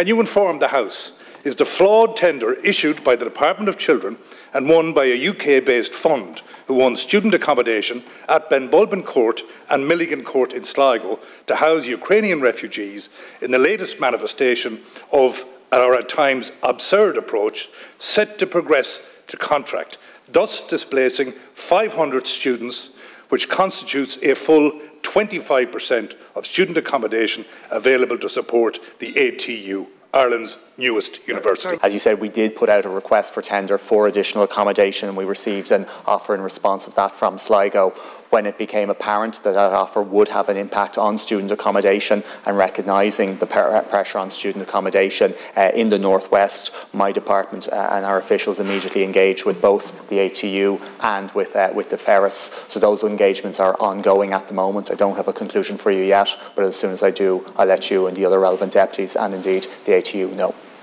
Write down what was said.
Can you inform the House? Is the flawed tender issued by the Department of Children and won by a UK-based fund who won student accommodation at Benbulben Court and Milligan Court in Sligo to house Ukrainian refugees in the latest manifestation of our at times absurd approach set to progress to contract, thus displacing 500 students, which constitutes a full 25% of student accommodation available to support the ATU. Ireland's newest university. As you said, we did put out a request for tender for additional accommodation and we received an offer in response of that from Sligo when it became apparent that that offer would have an impact on student accommodation and recognising the pressure on student accommodation uh, in the northwest, my department uh, and our officials immediately engaged with both the ATU and with uh, with the Ferris. So those engagements are ongoing at the moment. I don't have a conclusion for you yet, but as soon as I do, I'll let you and the other relevant deputies and indeed the ATU know.